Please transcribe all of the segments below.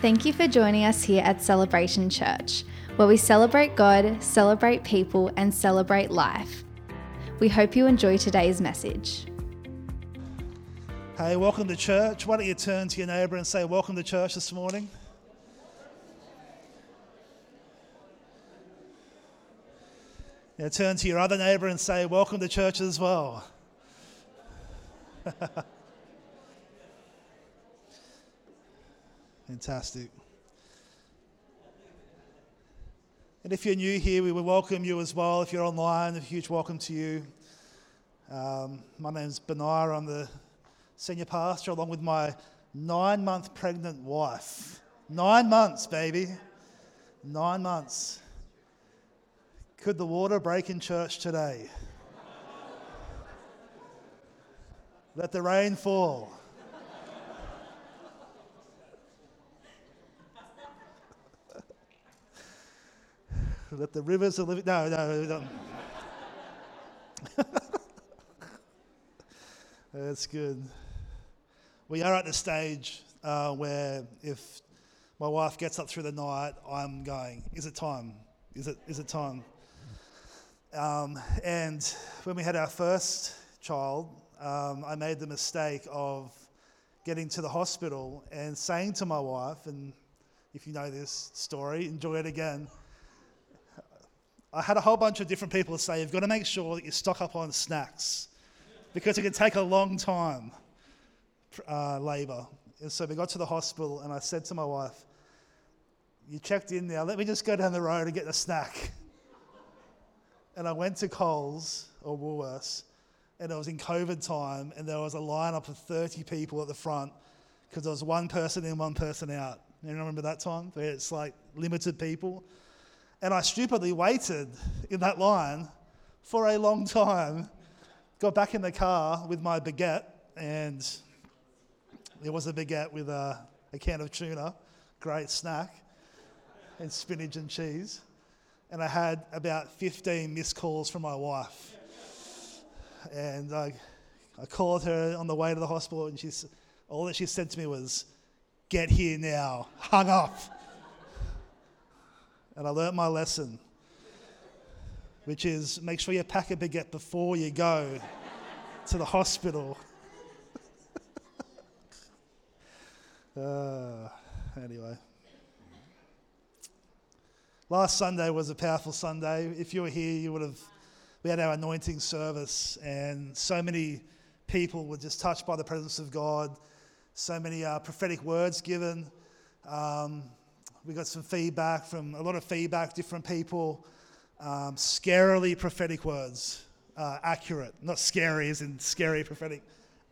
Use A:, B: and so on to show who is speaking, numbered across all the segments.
A: Thank you for joining us here at Celebration Church, where we celebrate God, celebrate people, and celebrate life. We hope you enjoy today's message.
B: Hey, welcome to church. Why don't you turn to your neighbour and say, Welcome to church this morning? Now turn to your other neighbour and say, Welcome to church as well. Fantastic. And if you're new here, we will welcome you as well. If you're online, a huge welcome to you. Um, my name's Benaiah. I'm the senior pastor, along with my nine month pregnant wife. Nine months, baby. Nine months. Could the water break in church today? Let the rain fall. Let the rivers of living. No, no, no. That's good. We are at the stage uh, where if my wife gets up through the night, I'm going, is it time? Is it, is it time? Um, and when we had our first child, um, I made the mistake of getting to the hospital and saying to my wife, and if you know this story, enjoy it again. I had a whole bunch of different people say, you've got to make sure that you stock up on snacks because it can take a long time, uh, labour. And so we got to the hospital, and I said to my wife, You checked in now, let me just go down the road and get a snack. And I went to Coles or Woolworths, and it was in COVID time, and there was a lineup of 30 people at the front because there was one person in, one person out. You remember that time? Where it's like limited people. And I stupidly waited in that line for a long time. Got back in the car with my baguette, and it was a baguette with a, a can of tuna, great snack, and spinach and cheese. And I had about 15 missed calls from my wife. And I, I called her on the way to the hospital, and she's, all that she said to me was, Get here now. Hung up and I learnt my lesson, which is make sure you pack a baguette before you go to the hospital. uh, anyway. Last Sunday was a powerful Sunday. If you were here, you would have. We had our anointing service, and so many people were just touched by the presence of God. So many uh, prophetic words given. Um, we got some feedback from a lot of feedback, different people. Um, scarily prophetic words, uh, accurate, not scary as in scary prophetic,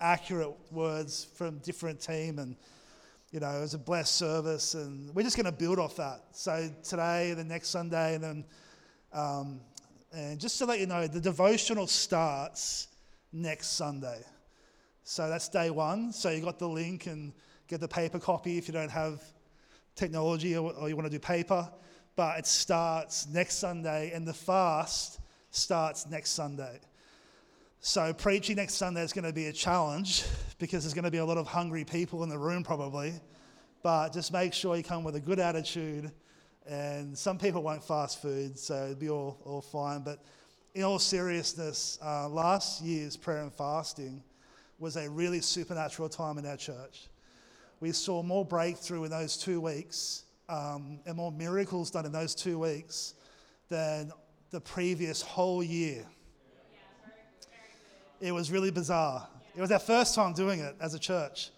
B: accurate words from different team, and you know it was a blessed service, and we're just going to build off that. So today, the next Sunday, and then, um, and just to let you know, the devotional starts next Sunday. So that's day one. So you got the link and get the paper copy if you don't have technology or, or you want to do paper, but it starts next Sunday and the fast starts next Sunday. So, preaching next Sunday is going to be a challenge because there's going to be a lot of hungry people in the room, probably. But just make sure you come with a good attitude. And some people won't fast food, so it'll be all, all fine. But in all seriousness, uh, last year's prayer and fasting was a really supernatural time in our church we saw more breakthrough in those two weeks um, and more miracles done in those two weeks than the previous whole year. It was really bizarre. It was our first time doing it as a church.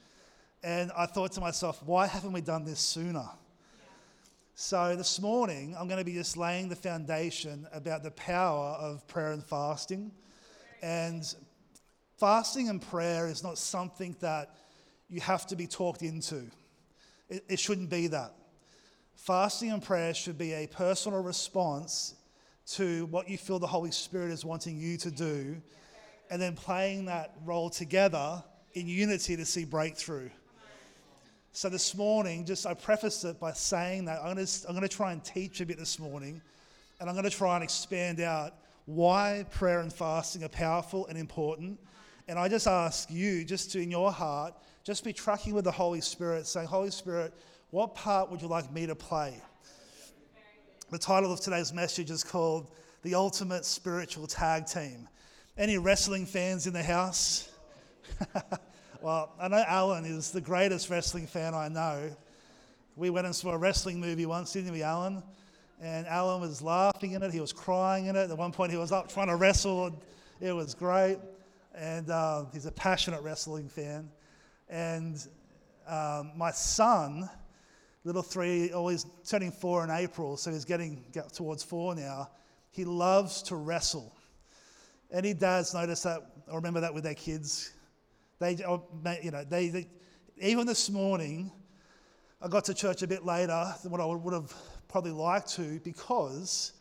B: And I thought to myself, why haven't we done this sooner? So this morning, I'm going to be just laying the foundation about the power of prayer and fasting. And fasting and prayer is not something that you have to be talked into. It, it shouldn't be that. Fasting and prayer should be a personal response to what you feel the Holy Spirit is wanting you to do, and then playing that role together in unity to see breakthrough. So this morning, just I preface it by saying that I'm going to, I'm going to try and teach a bit this morning, and I'm going to try and expand out why prayer and fasting are powerful and important. And I just ask you, just to in your heart, just be tracking with the Holy Spirit, saying, Holy Spirit, What part would you like me to play? The title of today's message is called The Ultimate Spiritual Tag Team. Any wrestling fans in the house? well, I know Alan is the greatest wrestling fan I know. We went and saw a wrestling movie once, didn't we, Alan? And Alan was laughing in it, he was crying in it. At one point, he was up trying to wrestle. It was great. And uh, he's a passionate wrestling fan. And um, my son, little three, always oh, turning four in April, so he's getting get towards four now. He loves to wrestle. Any dads notice that or remember that with their kids? They, oh, you know, they, they, even this morning, I got to church a bit later than what I would have probably liked to because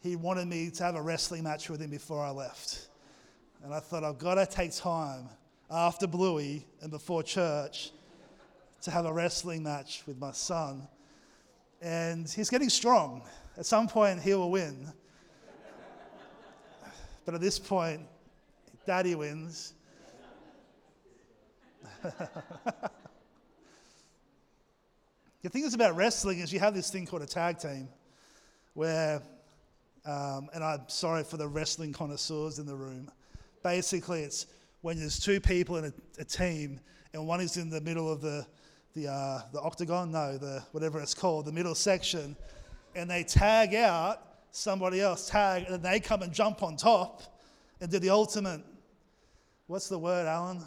B: he wanted me to have a wrestling match with him before I left. And I thought, I've got to take time after Bluey and before church to have a wrestling match with my son. And he's getting strong. At some point, he will win. but at this point, daddy wins. the thing is about wrestling is you have this thing called a tag team where, um, and I'm sorry for the wrestling connoisseurs in the room, basically it's when there's two people in a, a team and one is in the middle of the, the, uh, the octagon, no, the whatever it's called, the middle section, and they tag out somebody else, tag, and they come and jump on top and do the ultimate. What's the word, Alan?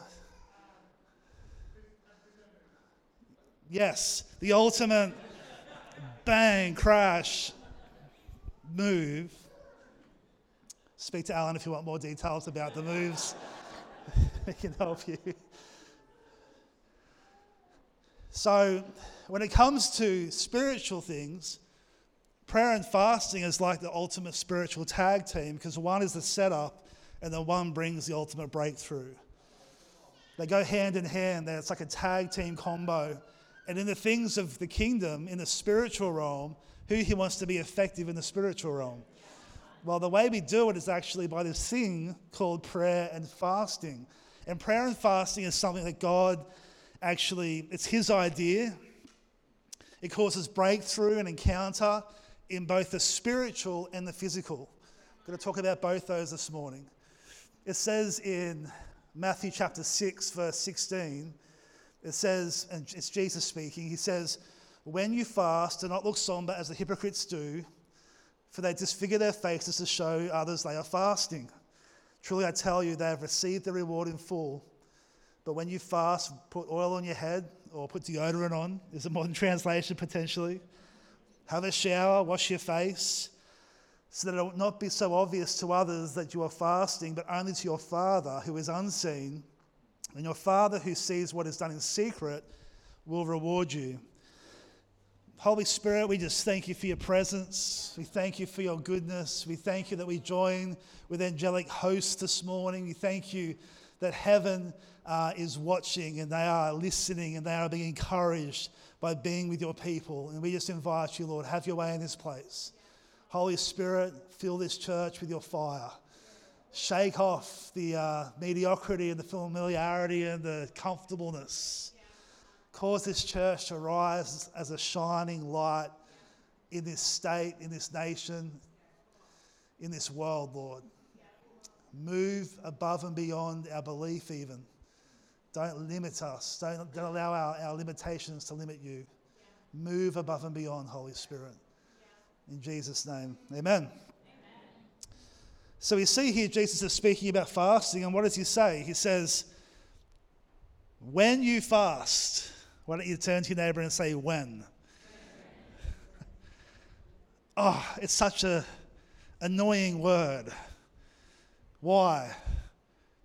B: Yes, the ultimate bang, crash, move. Speak to Alan if you want more details about the moves. can help you. So, when it comes to spiritual things, prayer and fasting is like the ultimate spiritual tag team because one is the setup and the one brings the ultimate breakthrough. They go hand in hand. It's like a tag team combo. And in the things of the kingdom, in the spiritual realm, who he wants to be effective in the spiritual realm. Well, the way we do it is actually by this thing called prayer and fasting. And prayer and fasting is something that God actually, it's his idea. It causes breakthrough and encounter in both the spiritual and the physical. I'm going to talk about both those this morning. It says in Matthew chapter 6, verse 16, it says, and it's Jesus speaking, he says, When you fast, do not look somber as the hypocrites do, for they disfigure their faces to show others they are fasting. Truly I tell you, they have received their reward in full. But when you fast, put oil on your head or put deodorant on, is a modern translation potentially. Have a shower, wash your face, so that it will not be so obvious to others that you are fasting, but only to your Father who is unseen. And your Father who sees what is done in secret will reward you. Holy Spirit, we just thank you for your presence. We thank you for your goodness. We thank you that we join with angelic hosts this morning. We thank you that heaven uh, is watching and they are listening and they are being encouraged by being with your people. And we just invite you, Lord, have your way in this place. Holy Spirit, fill this church with your fire. Shake off the uh, mediocrity and the familiarity and the comfortableness. Cause this church to rise as a shining light in this state, in this nation, in this world, Lord. Move above and beyond our belief, even. Don't limit us. Don't, don't allow our, our limitations to limit you. Move above and beyond, Holy Spirit. In Jesus' name, amen. amen. So we see here Jesus is speaking about fasting, and what does he say? He says, When you fast, why don't you turn to your neighbor and say, When? oh, it's such a annoying word. Why?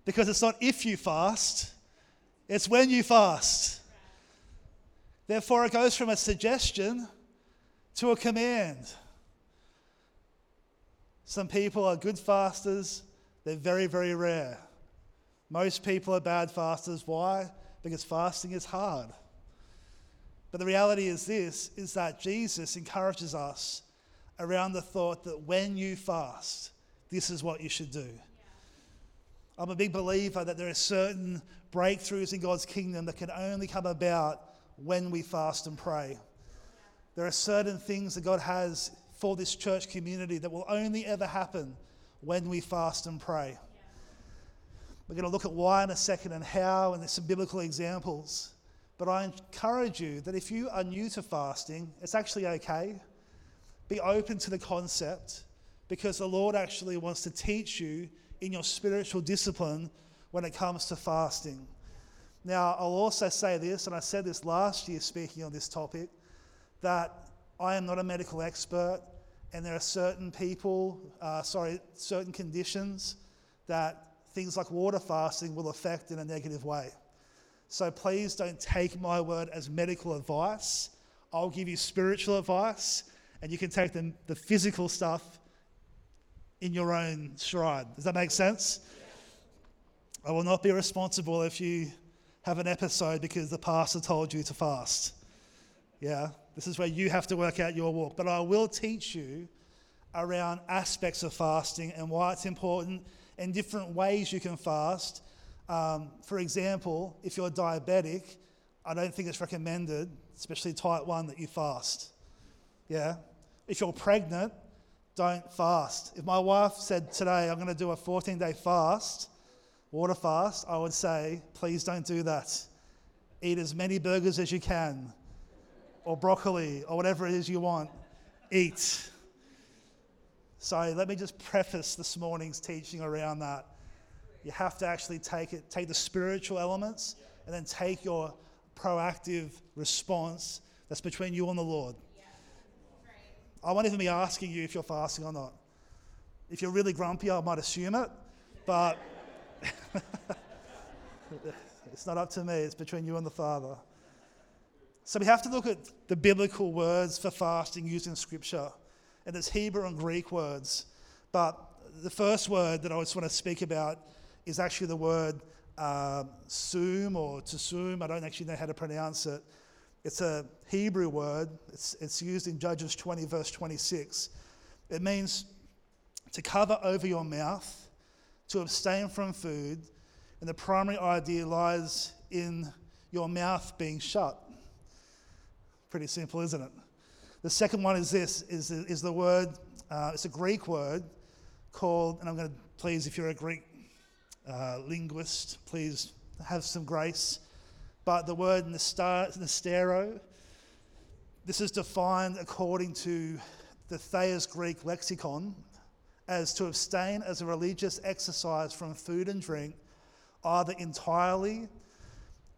B: Because it's not if you fast, it's when you fast. Therefore, it goes from a suggestion to a command. Some people are good fasters, they're very, very rare. Most people are bad fasters. Why? Because fasting is hard. But the reality is this is that Jesus encourages us around the thought that when you fast, this is what you should do. I'm a big believer that there are certain breakthroughs in God's kingdom that can only come about when we fast and pray. There are certain things that God has for this church community that will only ever happen when we fast and pray. We're going to look at why in a second and how, and there's some biblical examples. But I encourage you that if you are new to fasting, it's actually okay. Be open to the concept because the Lord actually wants to teach you in your spiritual discipline when it comes to fasting. Now, I'll also say this, and I said this last year speaking on this topic, that I am not a medical expert, and there are certain people, uh, sorry, certain conditions that things like water fasting will affect in a negative way. So please don't take my word as medical advice. I'll give you spiritual advice, and you can take the, the physical stuff in your own stride. Does that make sense? I will not be responsible if you have an episode because the pastor told you to fast. Yeah, this is where you have to work out your walk. But I will teach you around aspects of fasting and why it's important and different ways you can fast. Um, for example, if you're diabetic, I don't think it's recommended, especially type 1, that you fast. Yeah? If you're pregnant, don't fast. If my wife said today, I'm going to do a 14 day fast, water fast, I would say, please don't do that. Eat as many burgers as you can, or broccoli, or whatever it is you want. Eat. So let me just preface this morning's teaching around that. You have to actually take it, take the spiritual elements, and then take your proactive response that's between you and the Lord. I won't even be asking you if you're fasting or not. If you're really grumpy, I might assume it, but it's not up to me, it's between you and the Father. So we have to look at the biblical words for fasting used in Scripture and there's Hebrew and Greek words. But the first word that I just want to speak about is actually the word um, sum or tsum. I don't actually know how to pronounce it. It's a Hebrew word. It's, it's used in Judges 20, verse 26. It means to cover over your mouth, to abstain from food, and the primary idea lies in your mouth being shut. Pretty simple, isn't it? The second one is this, is, is the word, uh, it's a Greek word called, and I'm going to, please, if you're a Greek uh, linguist, please have some grace. But the word nesteuo, this is defined according to the Thayer's Greek lexicon as to abstain as a religious exercise from food and drink, either entirely,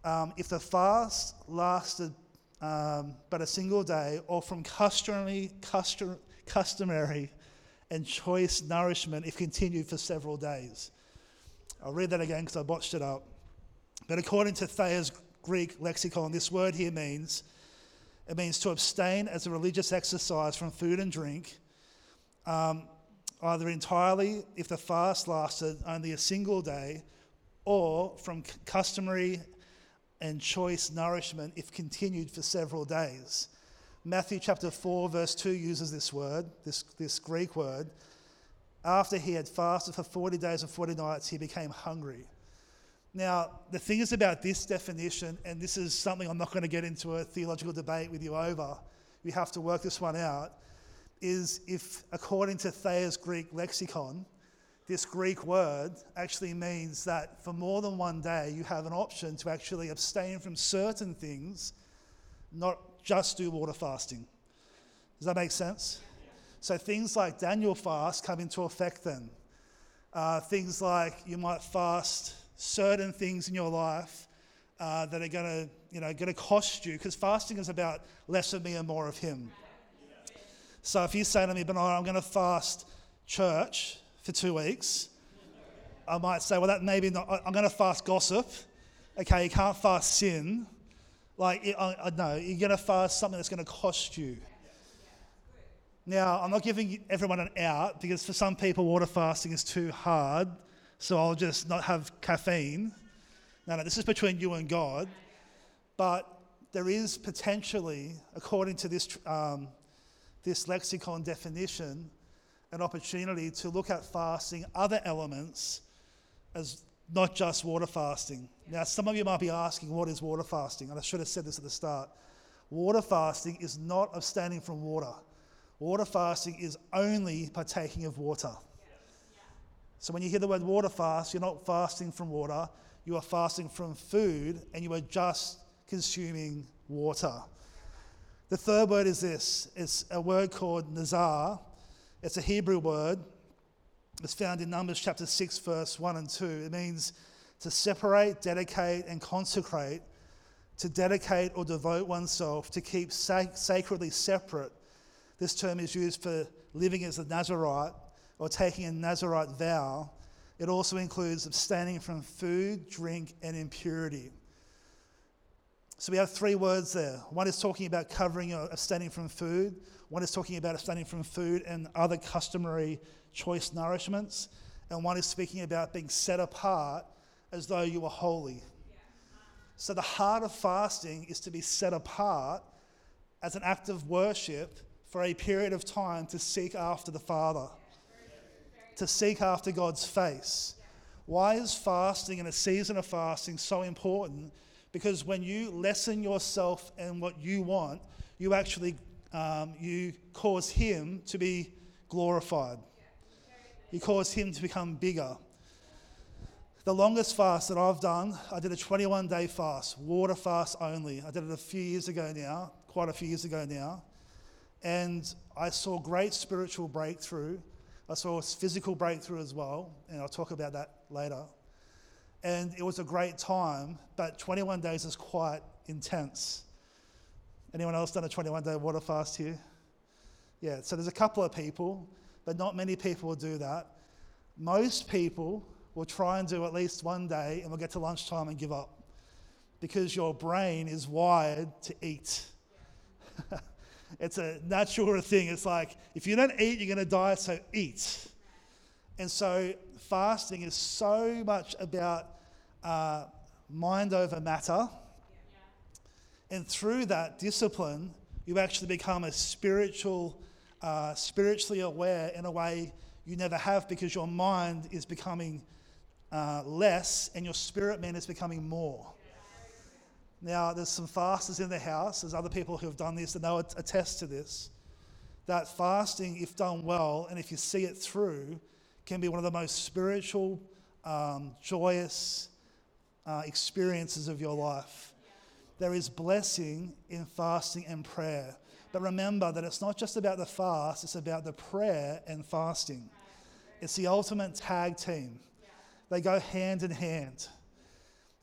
B: um, if the fast lasted um, but a single day, or from customary, custom, customary and choice nourishment if continued for several days. I'll read that again because I botched it up. But according to Thayer's Greek lexicon, this word here means it means to abstain as a religious exercise from food and drink, um, either entirely if the fast lasted only a single day, or from customary and choice nourishment if continued for several days. Matthew chapter 4, verse 2 uses this word, this, this Greek word. After he had fasted for 40 days and 40 nights, he became hungry. Now, the thing is about this definition, and this is something I'm not going to get into a theological debate with you over, we have to work this one out, is if, according to Thayer's Greek lexicon, this Greek word actually means that for more than one day, you have an option to actually abstain from certain things, not just do water fasting. Does that make sense? So things like Daniel fast come into effect then. Uh, things like you might fast certain things in your life uh, that are going to, you know, going to cost you, because fasting is about less of me and more of Him. So if you say to me, Bernard, I'm going to fast church, for two weeks. I might say, well, that maybe not, I'm going to fast gossip. Okay, you can't fast sin. Like, I, I know, you're going to fast something that's going to cost you. Now, I'm not giving everyone an out because for some people, water fasting is too hard, so I'll just not have caffeine. No, no, this is between you and God. But there is potentially, according to this, um, this lexicon definition, an opportunity to look at fasting, other elements, as not just water fasting. Now, some of you might be asking, what is water fasting? And I should have said this at the start. Water fasting is not abstaining from water. Water fasting is only partaking of water. So when you hear the word water fast, you're not fasting from water, you are fasting from food and you are just consuming water. The third word is this it's a word called nazar. It's a Hebrew word. It's found in Numbers chapter 6, verse 1 and 2. It means to separate, dedicate, and consecrate, to dedicate or devote oneself, to keep sac- sacredly separate. This term is used for living as a Nazarite or taking a Nazarite vow. It also includes abstaining from food, drink, and impurity. So we have three words there. One is talking about covering or abstaining from food. One is talking about abstaining from food and other customary choice nourishments. And one is speaking about being set apart as though you were holy. So the heart of fasting is to be set apart as an act of worship for a period of time to seek after the Father, to seek after God's face. Why is fasting and a season of fasting so important? Because when you lessen yourself and what you want, you actually um, you cause Him to be glorified. You cause Him to become bigger. The longest fast that I've done, I did a 21 day fast, water fast only. I did it a few years ago now, quite a few years ago now. And I saw great spiritual breakthrough. I saw physical breakthrough as well, and I'll talk about that later. And it was a great time, but 21 days is quite intense. Anyone else done a 21 day water fast here? Yeah, so there's a couple of people, but not many people will do that. Most people will try and do at least one day and we'll get to lunchtime and give up because your brain is wired to eat. it's a natural thing. It's like if you don't eat, you're going to die, so eat. And so fasting is so much about uh, mind over matter. And through that discipline, you actually become a spiritual, uh, spiritually aware in a way you never have because your mind is becoming uh, less and your spirit man is becoming more. Now, there's some fasters in the house. There's other people who have done this and they'll attest to this. That fasting, if done well and if you see it through, can be one of the most spiritual, um, joyous uh, experiences of your life. There is blessing in fasting and prayer. But remember that it's not just about the fast, it's about the prayer and fasting. It's the ultimate tag team. They go hand in hand.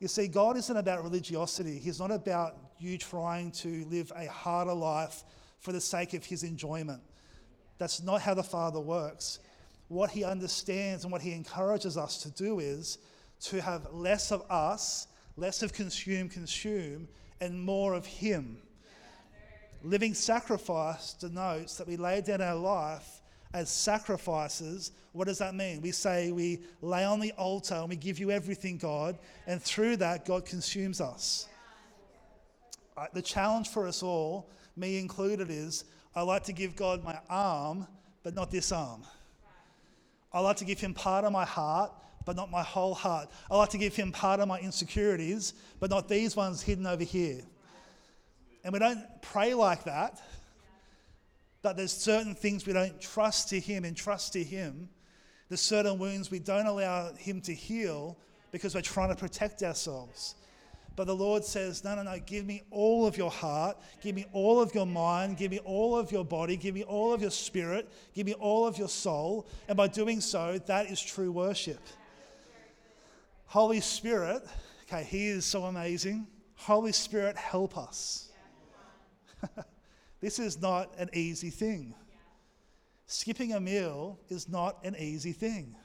B: You see, God isn't about religiosity. He's not about you trying to live a harder life for the sake of His enjoyment. That's not how the Father works. What He understands and what He encourages us to do is to have less of us, less of consume, consume, and more of Him. Living sacrifice denotes that we lay down our life as sacrifices. What does that mean? We say we lay on the altar and we give you everything, God, and through that, God consumes us. Right, the challenge for us all, me included, is I like to give God my arm, but not this arm. I like to give Him part of my heart, but not my whole heart. I like to give Him part of my insecurities, but not these ones hidden over here. And we don't pray like that, but there's certain things we don't trust to Him and trust to Him. There's certain wounds we don't allow Him to heal because we're trying to protect ourselves. But the Lord says, No, no, no, give me all of your heart, give me all of your mind, give me all of your body, give me all of your spirit, give me all of your soul. And by doing so, that is true worship. Holy Spirit, okay, He is so amazing. Holy Spirit, help us. this is not an easy thing. Skipping a meal is not an easy thing.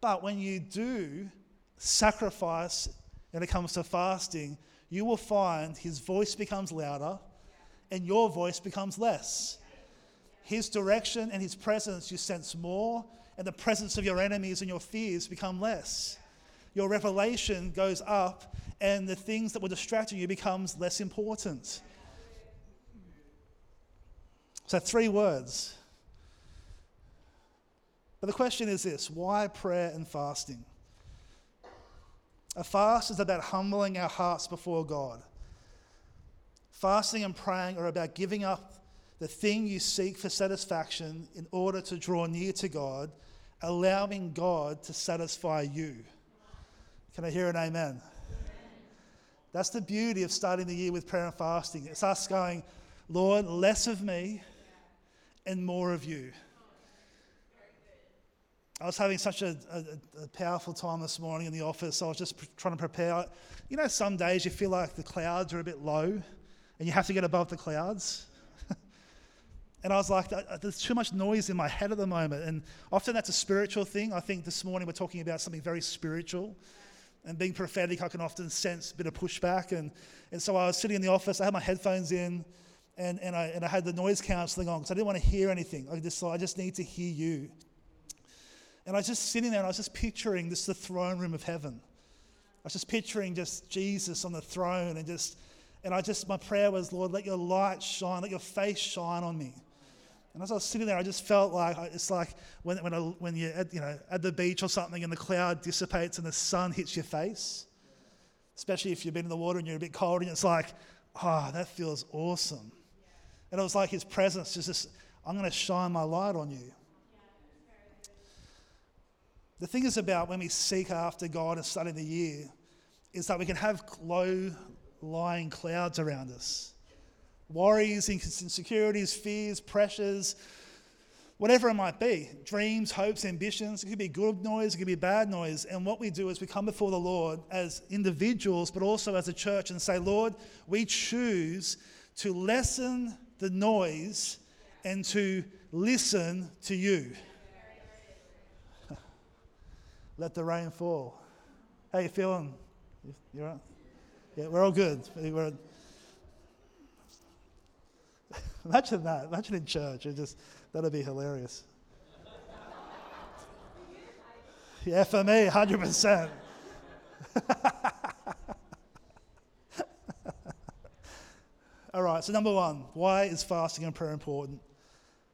B: But when you do sacrifice when it comes to fasting, you will find his voice becomes louder and your voice becomes less. His direction and his presence you sense more, and the presence of your enemies and your fears become less your revelation goes up and the things that were distracting you becomes less important. So three words. But the question is this why prayer and fasting? A fast is about humbling our hearts before God. Fasting and praying are about giving up the thing you seek for satisfaction in order to draw near to God, allowing God to satisfy you. Can I hear an amen? amen? That's the beauty of starting the year with prayer and fasting. It's us going, Lord, less of me and more of you. I was having such a, a, a, powerful time this morning in the office. I was just pr- trying to prepare. You know, some days you feel like the clouds are a bit low and you have to get above the clouds. and I was like, there's too much noise in my head at the moment. And often that's a spiritual thing. I think this morning we're talking about something very spiritual. And being prophetic, I can often sense a bit of pushback. And, and so I was sitting in the office, I had my headphones in, and, and, I, and I had the noise cancelling on because I didn't want to hear anything. I just thought, I just need to hear you. And I was just sitting there and I was just picturing this the throne room of heaven. I was just picturing just Jesus on the throne and just, and I just, my prayer was, Lord, let your light shine, let your face shine on me. And as I was sitting there, I just felt like it's like when, when, I, when you're at, you know, at the beach or something and the cloud dissipates and the sun hits your face, especially if you've been in the water and you're a bit cold and it's like, oh, that feels awesome. And it was like his presence just, I'm going to shine my light on you. The thing is about when we seek after God and study the year is that we can have low lying clouds around us. Worries, insecurities, fears, pressures, whatever it might be dreams, hopes, ambitions. It could be good noise, it could be bad noise. And what we do is we come before the Lord as individuals, but also as a church and say, Lord, we choose to lessen the noise and to listen to you. Let the rain fall. How you feeling? You right? Yeah, we're all good. We're, imagine that. Imagine in church. It just that'd be hilarious. Yeah, for me, hundred percent. All right, so number one, why is fasting and prayer important?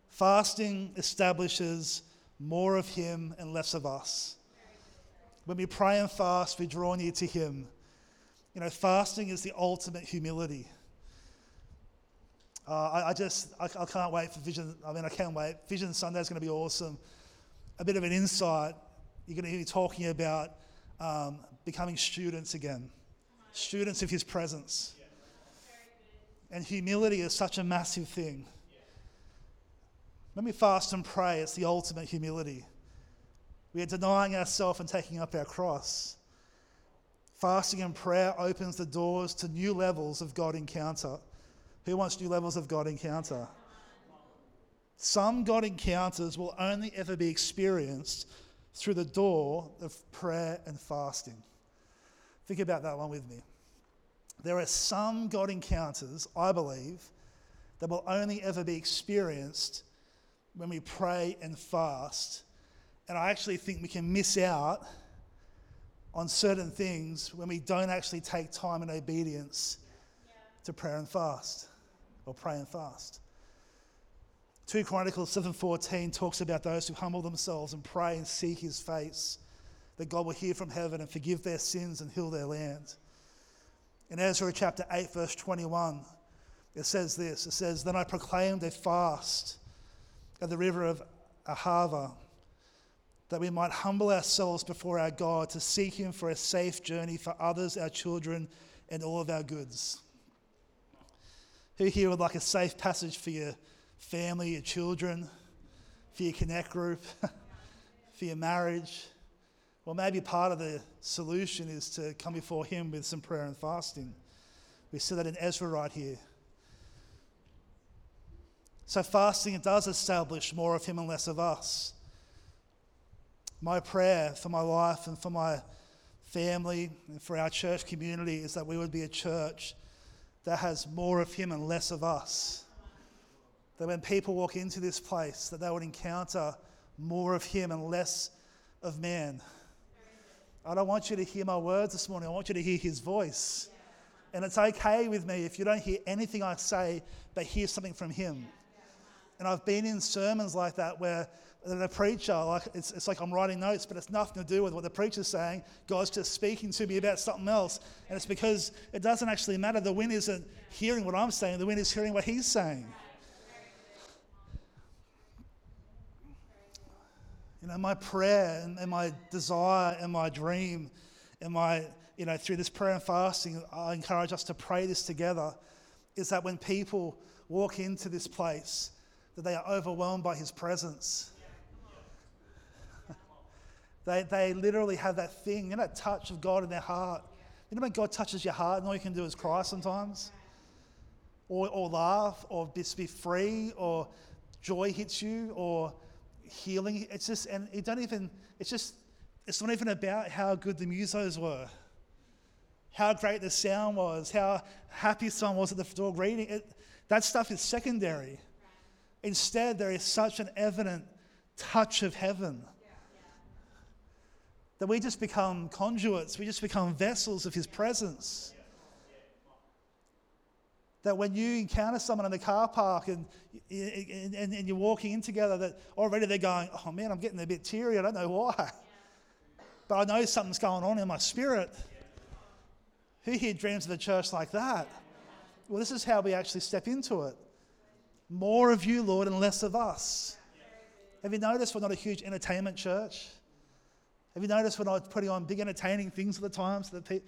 B: Fasting establishes more of Him and less of us. When we pray and fast, we draw near to Him. You know, fasting is the ultimate humility. Uh, I, I, just, I, I, can't wait for Vision. I mean, I can't wait. Vision Sunday is going to be awesome. A bit of an insight. You're going to hear me talking about um, becoming students again, students of His presence. And humility is such a massive thing. When we fast and pray, it's the ultimate humility. We are denying ourselves and taking up our cross. Fasting and prayer opens the doors to new levels of God encounter. Who wants new levels of God encounter? Some God encounters will only ever be experienced through the door of prayer and fasting. Think about that one with me. There are some God encounters, I believe, that will only ever be experienced when we pray and fast. And I actually think we can miss out on certain things when we don't actually take time and obedience to prayer and fast or pray and fast. 2 Chronicles 7:14 talks about those who humble themselves and pray and seek his face that God will hear from heaven and forgive their sins and heal their land. In Ezra chapter 8, verse 21, it says this It says, Then I proclaimed a fast at the river of Ahava, that we might humble ourselves before our God to seek Him for a safe journey for others, our children, and all of our goods. Who here would like a safe passage for your family, your children, for your connect group, for your marriage? Well, maybe part of the solution is to come before Him with some prayer and fasting. We see that in Ezra right here. So, fasting does establish more of Him and less of us. My prayer for my life and for my family and for our church community is that we would be a church that has more of Him and less of us. That when people walk into this place, that they would encounter more of Him and less of man. I don't want you to hear my words this morning. I want you to hear his voice. And it's okay with me if you don't hear anything I say, but hear something from him. And I've been in sermons like that where the preacher, like it's, it's like I'm writing notes, but it's nothing to do with what the preacher's saying. God's just speaking to me about something else. And it's because it doesn't actually matter. The wind isn't hearing what I'm saying, the wind is hearing what he's saying. You know, my prayer and, and my desire and my dream and my, you know, through this prayer and fasting, I encourage us to pray this together, is that when people walk into this place, that they are overwhelmed by his presence. they, they literally have that thing, you know, that touch of God in their heart. You know when God touches your heart and all you can do is cry sometimes? Or, or laugh, or just be free, or joy hits you, or healing. It's just, and it don't even, it's just, it's not even about how good the musos were, how great the sound was, how happy someone was at the door greeting. It, that stuff is secondary. Instead, there is such an evident touch of heaven that we just become conduits, we just become vessels of His presence that when you encounter someone in the car park and, and, and, you're walking in together, that already they're going, oh man, I'm getting a bit teary. I don't know why. But I know something's going on in my spirit. Who here dreams of a church like that? Well, this is how we actually step into it. More of you, Lord, and less of us. Have you noticed we're not a huge entertainment church? Have you noticed we're not putting on big entertaining things at the time so that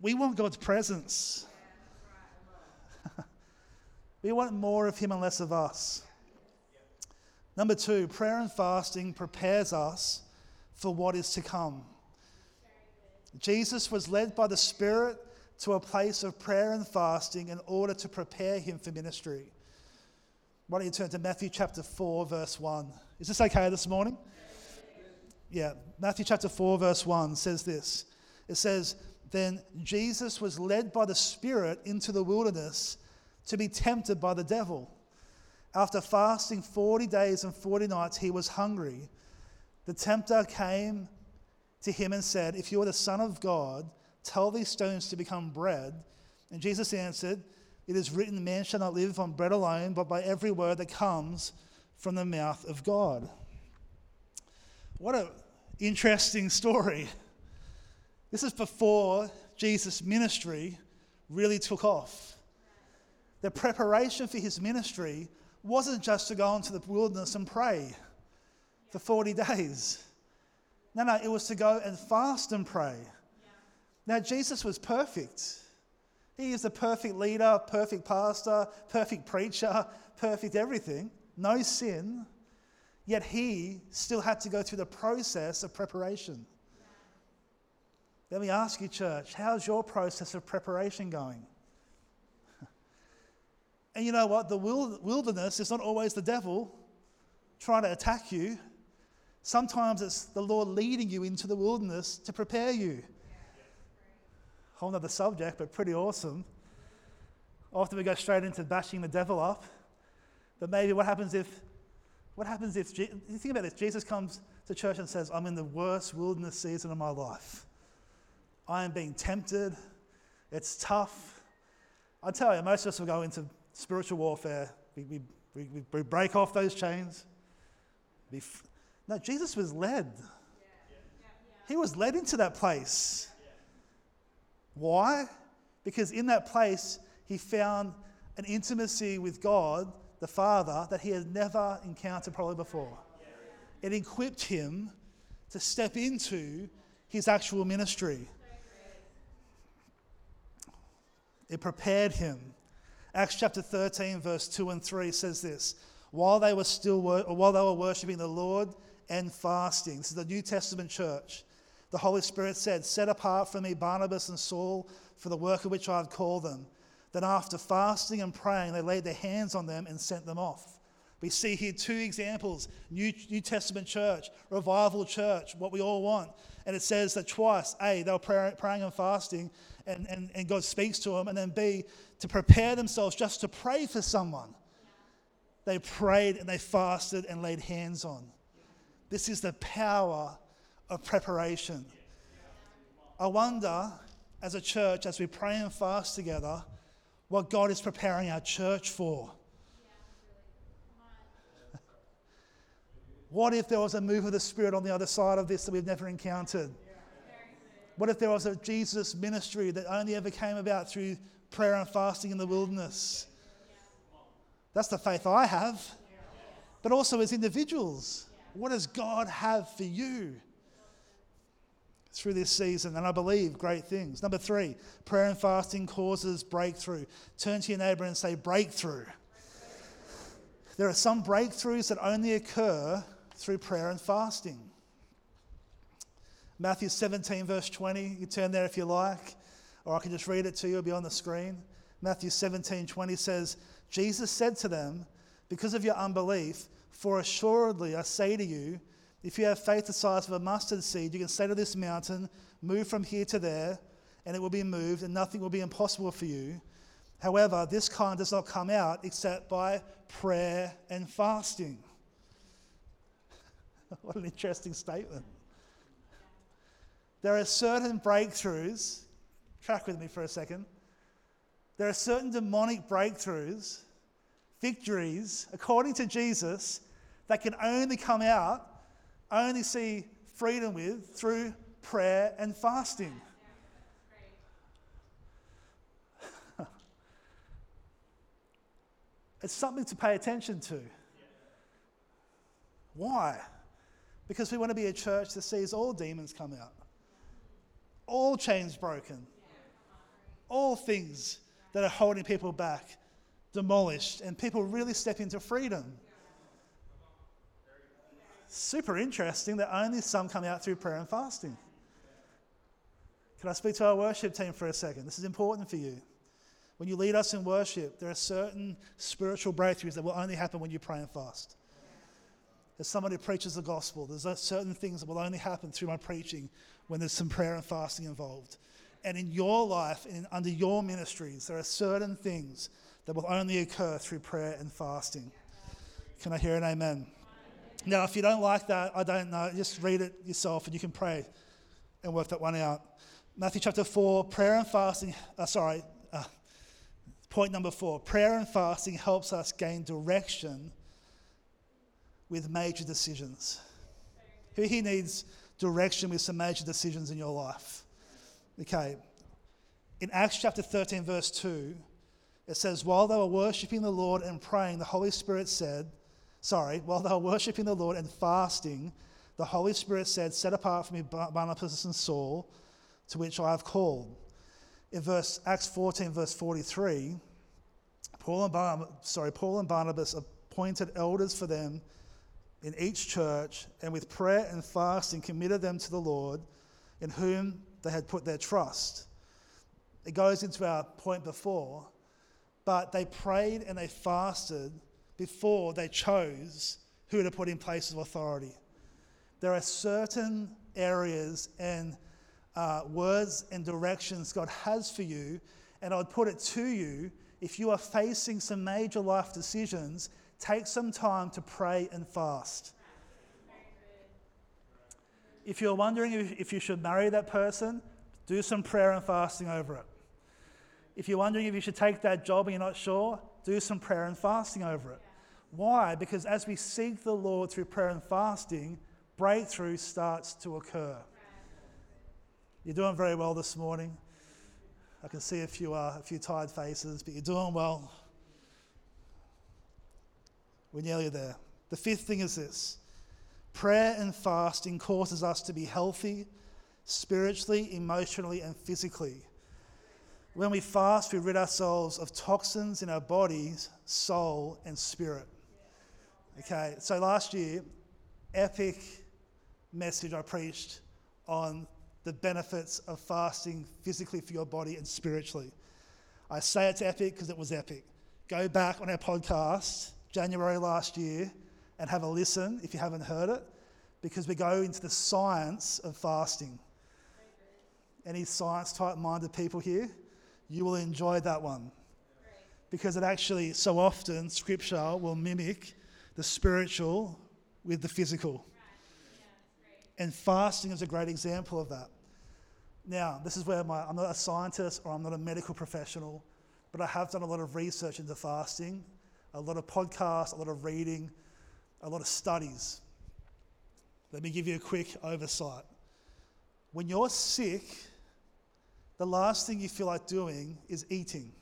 B: we want God's presence. We want more of Him and less of us. Number two, prayer and fasting prepares us for what is to come. Jesus was led by the Spirit to a place of prayer and fasting in order to prepare him for ministry. Why don't you turn to Matthew chapter 4, verse 1? Is this okay this morning? Yeah, Matthew chapter 4, verse 1 says this. It says, Then Jesus was led by the Spirit into the wilderness to be tempted by the devil. After fasting 40 days and 40 nights, he was hungry. The tempter came to him and said, If you are the Son of God, tell these stones to become bread. And Jesus answered, It is written, Man shall not live on bread alone, but by every word that comes from the mouth of God. What an interesting story. This is before Jesus' ministry really took off the preparation for his ministry wasn't just to go into the wilderness and pray for 40 days. No, no, it was to go and fast and pray. Now, Jesus was perfect. He is the perfect leader, perfect pastor, perfect preacher, perfect everything, no sin. Yet he still had to go through the process of preparation. Let me ask you, church, how's your process of preparation going? And you know what? The wilderness is not always the devil trying to attack you. Sometimes it's the Lord leading you into the wilderness to prepare you. Whole other subject, but pretty awesome. Often we go straight into bashing the devil up. But maybe what happens if, what happens if, you think about this, Jesus comes to church and says, I'm in the worst wilderness season of my life. I am being tempted. It's tough. I tell you, most of us will go into spiritual warfare. We, we, we, we break off those chains. F- no, Jesus was led. He was led into that place. Why? Because in that place, he found an intimacy with God, the Father, that he had never encountered probably before. It equipped him to step into his actual ministry. It prepared him Acts chapter 13, verse 2 and 3 says this While they were still wor- while they were worshiping the Lord and fasting, this is the New Testament church, the Holy Spirit said, Set apart for me Barnabas and Saul for the work of which I have called them. Then, after fasting and praying, they laid their hands on them and sent them off. We see here two examples New, New Testament church, revival church, what we all want. And it says that twice A, they were pray, praying and fasting, and, and, and God speaks to them. And then B, to prepare themselves just to pray for someone. They prayed and they fasted and laid hands on. This is the power of preparation. I wonder, as a church, as we pray and fast together, what God is preparing our church for. What if there was a move of the Spirit on the other side of this that we've never encountered? What if there was a Jesus ministry that only ever came about through prayer and fasting in the wilderness? That's the faith I have. But also as individuals, what does God have for you through this season? And I believe great things. Number three, prayer and fasting causes breakthrough. Turn to your neighbor and say, breakthrough. There are some breakthroughs that only occur through prayer and fasting. Matthew 17, verse 20. You turn there if you like, or I can just read it to you, it'll be on the screen. Matthew 17, 20 says, Jesus said to them, Because of your unbelief, for assuredly I say to you, if you have faith the size of a mustard seed, you can say to this mountain, Move from here to there, and it will be moved, and nothing will be impossible for you. However, this kind does not come out except by prayer and fasting. what an interesting statement. There are certain breakthroughs, track with me for a second. There are certain demonic breakthroughs, victories, according to Jesus, that can only come out, only see freedom with through prayer and fasting. it's something to pay attention to. Why? Because we want to be a church that sees all demons come out, all chains broken, all things that are holding people back demolished, and people really step into freedom. Super interesting that only some come out through prayer and fasting. Can I speak to our worship team for a second? This is important for you. When you lead us in worship, there are certain spiritual breakthroughs that will only happen when you pray and fast. As someone who preaches the gospel, there's certain things that will only happen through my preaching when there's some prayer and fasting involved. And in your life and under your ministries, there are certain things that will only occur through prayer and fasting. Can I hear an amen? Now, if you don't like that, I don't know, just read it yourself and you can pray and work that one out. Matthew chapter 4, prayer and fasting, uh, sorry, uh, point number four prayer and fasting helps us gain direction with major decisions. Who here needs direction with some major decisions in your life? Okay. In Acts chapter 13, verse 2, it says, While they were worshipping the Lord and praying, the Holy Spirit said, Sorry, while they were worshipping the Lord and fasting, the Holy Spirit said, Set apart for me Barnabas and Saul, to which I have called. In verse Acts 14, verse 43, Paul and Barnabas, sorry, Paul and Barnabas appointed elders for them in each church, and with prayer and fasting committed them to the Lord, in whom they had put their trust. It goes into our point before, but they prayed and they fasted before they chose who to put in places of authority. There are certain areas and uh, words and directions God has for you, and I would put it to you if you are facing some major life decisions, take some time to pray and fast. If you're wondering if you should marry that person, do some prayer and fasting over it. If you're wondering if you should take that job and you're not sure, do some prayer and fasting over it. Why? Because as we seek the Lord through prayer and fasting, breakthrough starts to occur. You're doing very well this morning. I can see a few, uh, a few tired faces, but you're doing well. We're nearly there. The fifth thing is this Prayer and fasting causes us to be healthy spiritually, emotionally, and physically. When we fast, we rid ourselves of toxins in our bodies, soul, and spirit. Okay, so last year, epic message I preached on the benefits of fasting physically for your body and spiritually. I say it's epic because it was epic. Go back on our podcast, January last year, and have a listen if you haven't heard it, because we go into the science of fasting. Any science type minded people here? You will enjoy that one. Because it actually, so often, scripture will mimic the spiritual with the physical. And fasting is a great example of that. Now, this is where my, I'm not a scientist or I'm not a medical professional, but I have done a lot of research into fasting, a lot of podcasts, a lot of reading, a lot of studies. Let me give you a quick oversight. When you're sick, the last thing you feel like doing is eating.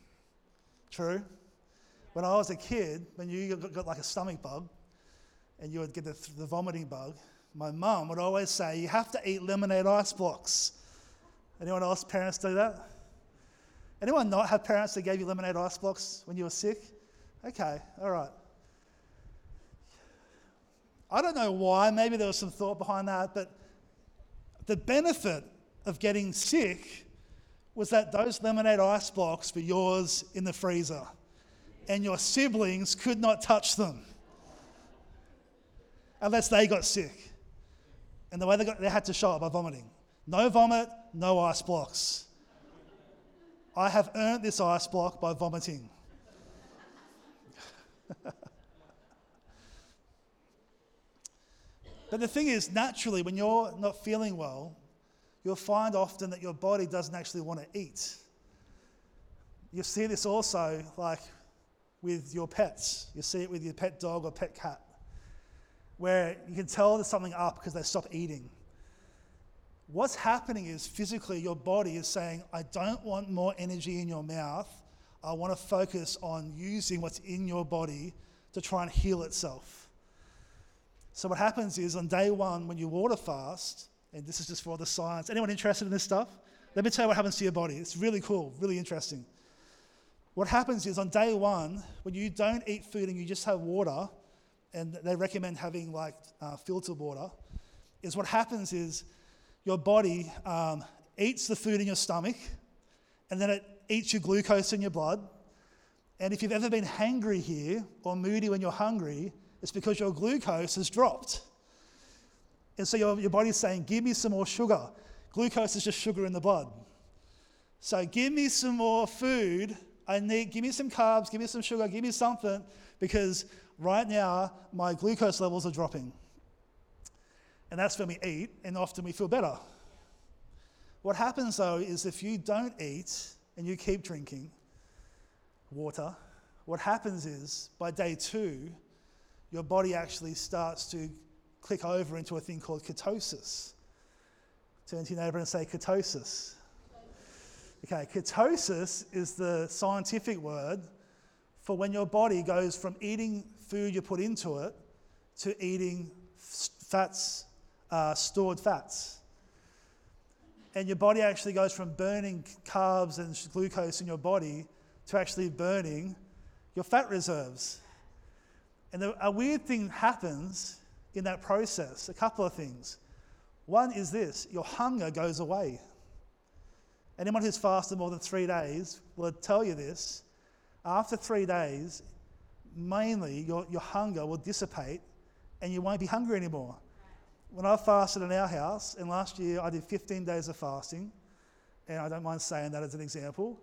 B: True? When I was a kid, when you got, like a stomach bug and you would get the, the vomiting bug, my mum would always say, You have to eat lemonade ice blocks. Anyone else, parents do that? Anyone not have parents that gave you lemonade ice blocks when you were sick? Okay, all right. I don't know why, maybe there was some thought behind that, but the benefit of getting sick was that those lemonade ice blocks were yours in the freezer, and your siblings could not touch them unless they got sick. And the way they, got, they had to show it by vomiting. No vomit, no ice blocks. I have earned this ice block by vomiting. but the thing is, naturally, when you're not feeling well, you'll find often that your body doesn't actually want to eat. You see this also, like with your pets. You see it with your pet dog or pet cat, where you can tell there's something up because they stop eating. What's happening is physically your body is saying, I don't want more energy in your mouth. I want to focus on using what's in your body to try and heal itself. So, what happens is on day one, when you water fast, and this is just for the science, anyone interested in this stuff? Let me tell you what happens to your body. It's really cool, really interesting. What happens is on day one, when you don't eat food and you just have water, and they recommend having like uh, filtered water, is what happens is your body um, eats the food in your stomach, and then it eats your glucose in your blood. And if you've ever been hangry here or moody when you're hungry, it's because your glucose has dropped. And so your, your body's saying, Give me some more sugar. Glucose is just sugar in the blood. So give me some more food. I need, give me some carbs, give me some sugar, give me something, because right now my glucose levels are dropping. And that's when we eat, and often we feel better. What happens though is if you don't eat and you keep drinking water, what happens is by day two, your body actually starts to click over into a thing called ketosis. Turn to your neighbor and say ketosis. Okay, ketosis is the scientific word for when your body goes from eating food you put into it to eating fats uh, stored fats. And your body actually goes from burning carbs and glucose in your body to actually burning your fat reserves. And a weird thing happens in that process a couple of things. One is this your hunger goes away. Anyone who's fasted more than three days will tell you this. After three days, mainly your, your hunger will dissipate and you won't be hungry anymore when I fasted in our house, and last year I did 15 days of fasting, and I don't mind saying that as an example,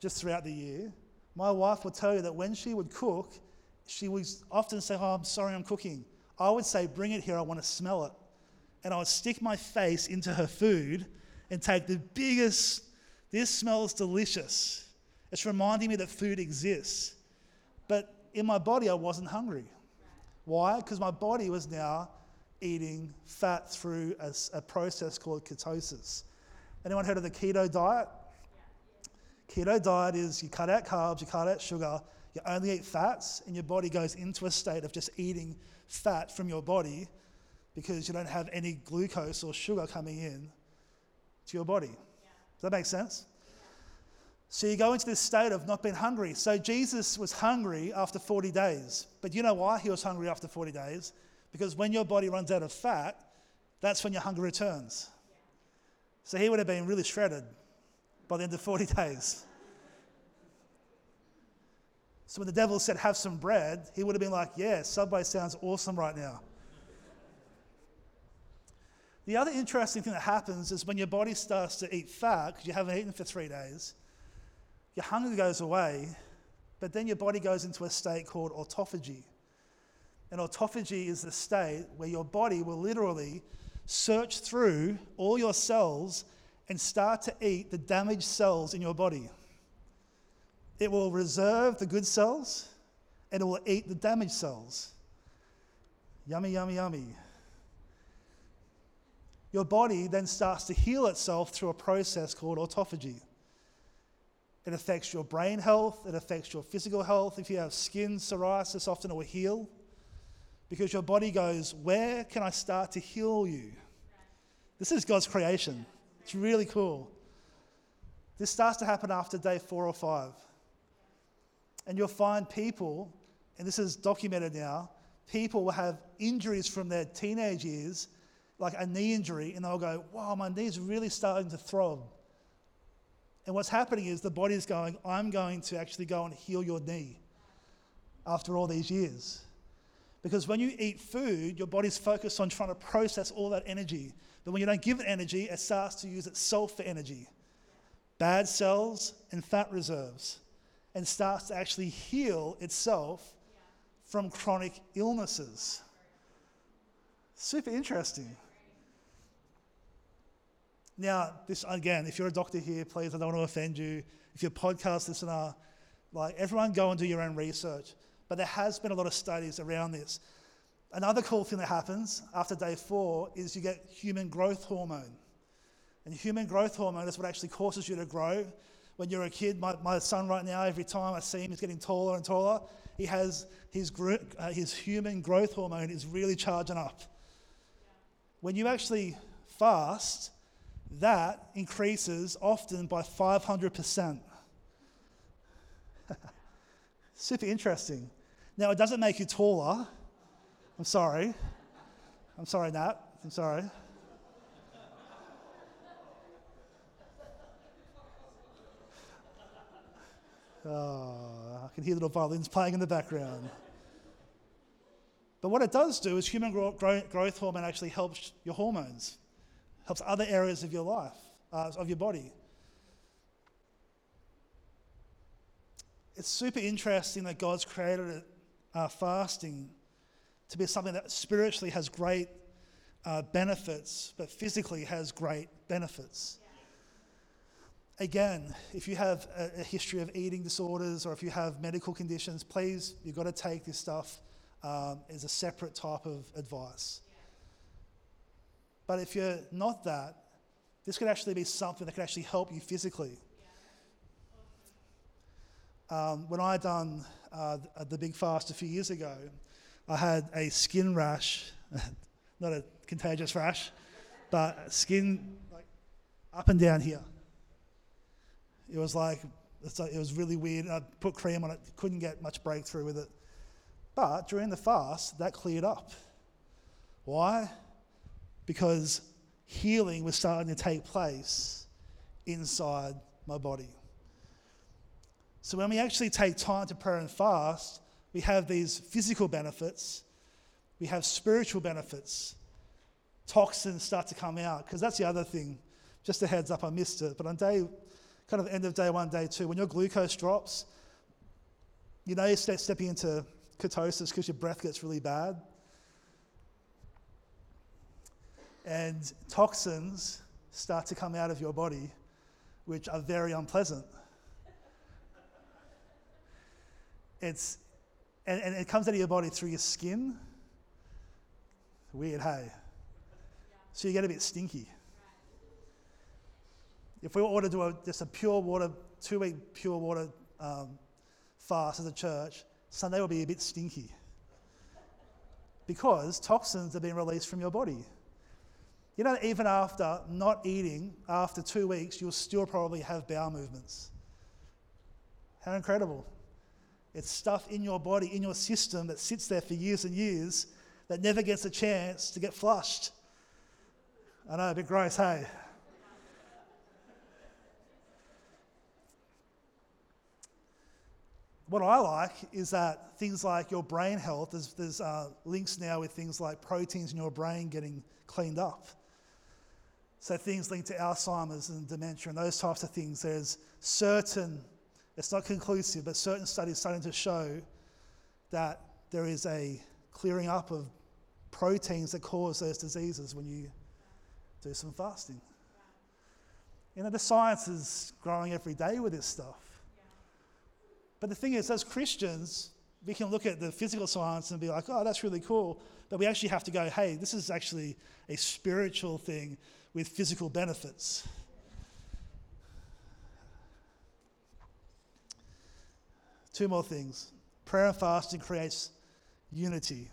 B: just throughout the year, my wife would tell you that when she would cook, she would often say, Oh, I'm sorry, I'm cooking. I would say, Bring it here, I want to smell it. And I would stick my face into her food and take the biggest, this smells delicious. It's reminding me that food exists. But in my body, I wasn't hungry. Why? Because my body was now eating fat through a, a process called ketosis. Anyone heard of the keto diet? Keto diet is you cut out carbs, you cut out sugar, you only eat fats, and your body goes into a state of just eating fat from your body because you don't have any glucose or sugar coming in to your body. Does that make sense? So you go into this state of not being hungry. So Jesus was hungry after 40 days. But you know why he was hungry after 40 days? Because when your body runs out of fat, that's when your hunger returns. So he would have been really shredded by the end of 40 days. So when the devil said, Have some bread, he would have been like, Yeah, Subway sounds awesome right now. The other interesting thing that happens is when your body starts to eat fat, because you haven't eaten for three days, your hunger goes away, but then your body goes into a state called autophagy. And autophagy is the state where your body will literally search through all your cells and start to eat the damaged cells in your body. It will reserve the good cells and it will eat the damaged cells. Yummy, yummy, yummy. your body then starts to heal itself through a process called autophagy. It affects your brain health, it affects your physical health. If you have skin psoriasis, often it will heal because your body goes, Where can I start to heal you? This is God's creation. It's really cool. This starts to happen after day four or five. And you'll find people, and this is documented now, people will have injuries from their teenage years, like a knee injury, and they'll go, Wow, my knee's really starting to throb. And what's happening is the body's going, I'm going to actually go and heal your knee after all these years. Because when you eat food, your body's focused on trying to process all that energy. But when you don't give it energy, it starts to use itself for energy. Bad cells and fat reserves. And starts to actually heal itself from chronic illnesses. Super interesting. Now, this again, if you're a doctor here, please, I don't want to offend you. If you're a podcast listener, like everyone go and do your own research. But there has been a lot of studies around this. Another cool thing that happens after day four is you get human growth hormone. And human growth hormone is what actually causes you to grow. When you're a kid, my, my son right now, every time I see him, he's getting taller and taller. He has his, uh, his human growth hormone is really charging up. When you actually fast, that increases often by 500%. Super interesting. Now, it doesn't make you taller. I'm sorry. I'm sorry, Nat. I'm sorry. Oh, I can hear little violins playing in the background. But what it does do is human growth hormone actually helps your hormones helps other areas of your life, uh, of your body. It's super interesting that God's created uh, fasting to be something that spiritually has great uh, benefits, but physically has great benefits. Again, if you have a, a, history of eating disorders or if you have medical conditions, please, you've got to take this stuff um, as a separate type of advice. But if you're not that, this could actually be something that could actually help you physically. Um, when I done uh, the big fast a few years ago, I had a skin rash, not a contagious rash, but skin like up and down here. It was like, it was really weird. I put cream on it, couldn't get much breakthrough with it. But during the fast, that cleared up. Why? because healing was starting to take place inside my body. So when we actually take time to pray and fast, we have these physical benefits, we have spiritual benefits. Toxins start to come out, because that's the other thing. Just a heads up, I missed it. But on day, kind of end of day one, day two, when your glucose drops, you know you're stepping into ketosis because your breath gets really bad and toxins start to come out of your body, which are very unpleasant. It's, and, and it comes out of your body through your skin. Weird, hey? So you get a bit stinky. If we were to do a, just a pure water, two week pure water um, fast as a church, Sunday would be a bit stinky. Because toxins are being released from your body. You know, even after not eating, after two weeks, you'll still probably have bowel movements. How incredible. It's stuff in your body, in your system that sits there for years and years that never gets a chance to get flushed. I know, a bit gross, hey? What I like is that things like your brain health, there's, there's uh, links now with things like proteins in your brain getting cleaned up. So things linked to Alzheimer's and dementia and those types of things, there's certain, it's not conclusive, but certain studies starting to show that there is a clearing up of proteins that cause those diseases when you do some fasting. You know, the science is growing every day with this stuff. But the thing is, as Christians, We can look at the physical science and be like, oh, that's really cool. But we actually have to go, hey, this is actually a spiritual thing with physical benefits. Two more things. Prayer and fasting creates unity.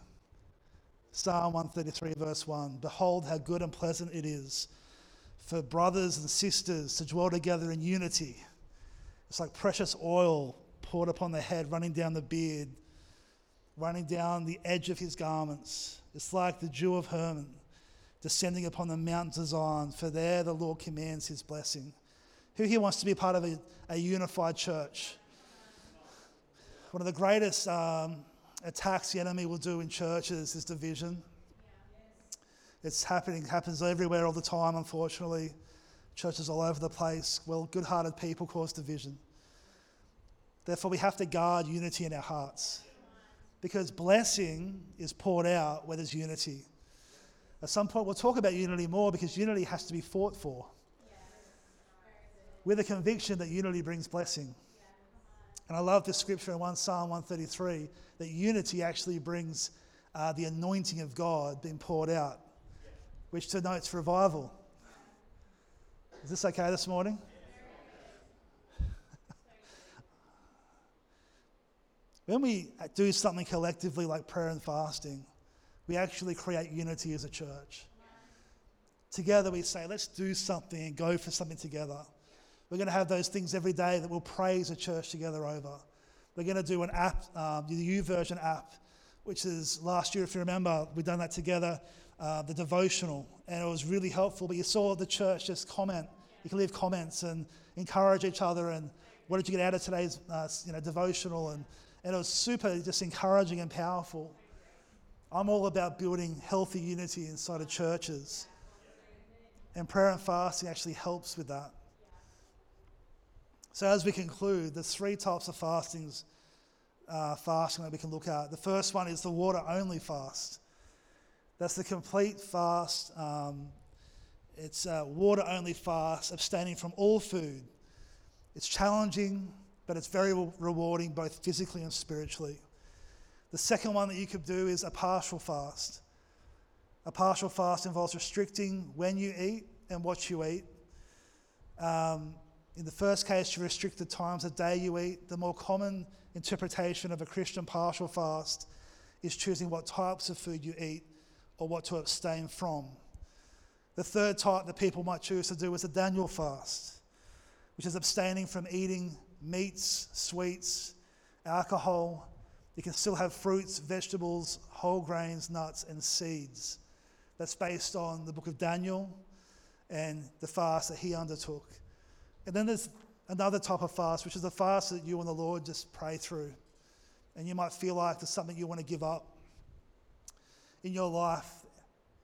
B: Psalm 133, verse 1 Behold, how good and pleasant it is for brothers and sisters to dwell together in unity. It's like precious oil poured upon the head, running down the beard, running down the edge of his garments. It's like the dew of Hermon descending upon the mountains of Zion, for there the Lord commands his blessing. Who here wants to be part of a, a unified church? One of the greatest um, attacks the enemy will do in churches is division. It's happening, happens everywhere all the time, unfortunately. Churches all over the place. Well, good hearted people cause division. Therefore, we have to guard unity in our hearts because blessing is poured out where there's unity. At some point, we'll talk about unity more because unity has to be fought for. With a conviction that unity brings blessing. And I love this scripture in 1 Psalm 133 that unity actually brings uh, the anointing of God being poured out, which denotes revival. Is this okay this morning? When we do something collectively like prayer and fasting, we actually create unity as a church. Together we say, let's do something and go for something together. We're going to have those things every day that we'll praise a church together over. We're going to do an app, um, the Version app, which is last year, if you remember, we've done that together, uh, the devotional, and it was really helpful. But you saw the church just comment. You can leave comments and encourage each other. And what did you get out of today's uh, you know, devotional? And, and it was super just encouraging and powerful. I'm all about building healthy unity inside of churches. And prayer and fasting actually helps with that. So, as we conclude, there's three types of fastings, uh, fasting that we can look at. The first one is the water only fast. That's the complete fast. Um, it's a water only fast, abstaining from all food. It's challenging, but it's very rewarding both physically and spiritually. The second one that you could do is a partial fast. A partial fast involves restricting when you eat and what you eat. Um, in the first case, you restrict the times of day you eat. The more common interpretation of a Christian partial fast is choosing what types of food you eat or what to abstain from. The third type that people might choose to do is a Daniel fast, which is abstaining from eating meats, sweets, alcohol. You can still have fruits, vegetables, whole grains, nuts, and seeds. That's based on the book of Daniel and the fast that he undertook. And then there's another type of fast, which is a fast that you and the Lord just pray through. And you might feel like there's something you want to give up in your life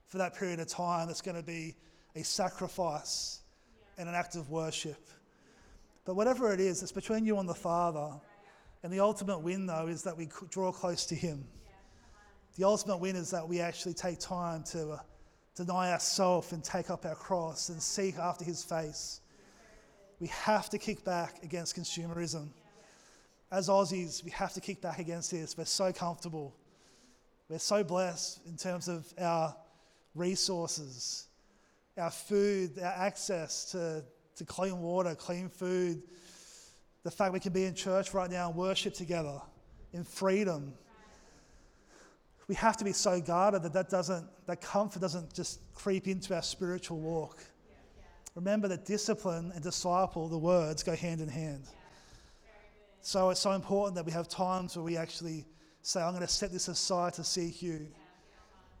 B: for that period of time that's going to be a sacrifice and an act of worship. But whatever it is, it's between you and the Father. And the ultimate win, though, is that we draw close to Him. The ultimate win is that we actually take time to uh, deny ourselves and take up our cross and seek after His face we have to kick back against consumerism. As Aussies, we have to kick back against this. We're so comfortable. We're so blessed in terms of our resources, our food, our access to, to clean water, clean food, the fact we can be in church right now and worship together in freedom. We have to be so guarded that that, doesn't, that comfort doesn't just creep into our spiritual walk. Remember that discipline and disciple, the words, go hand in hand. So it's so important that we have times where we actually say, I'm going to set this aside to seek you.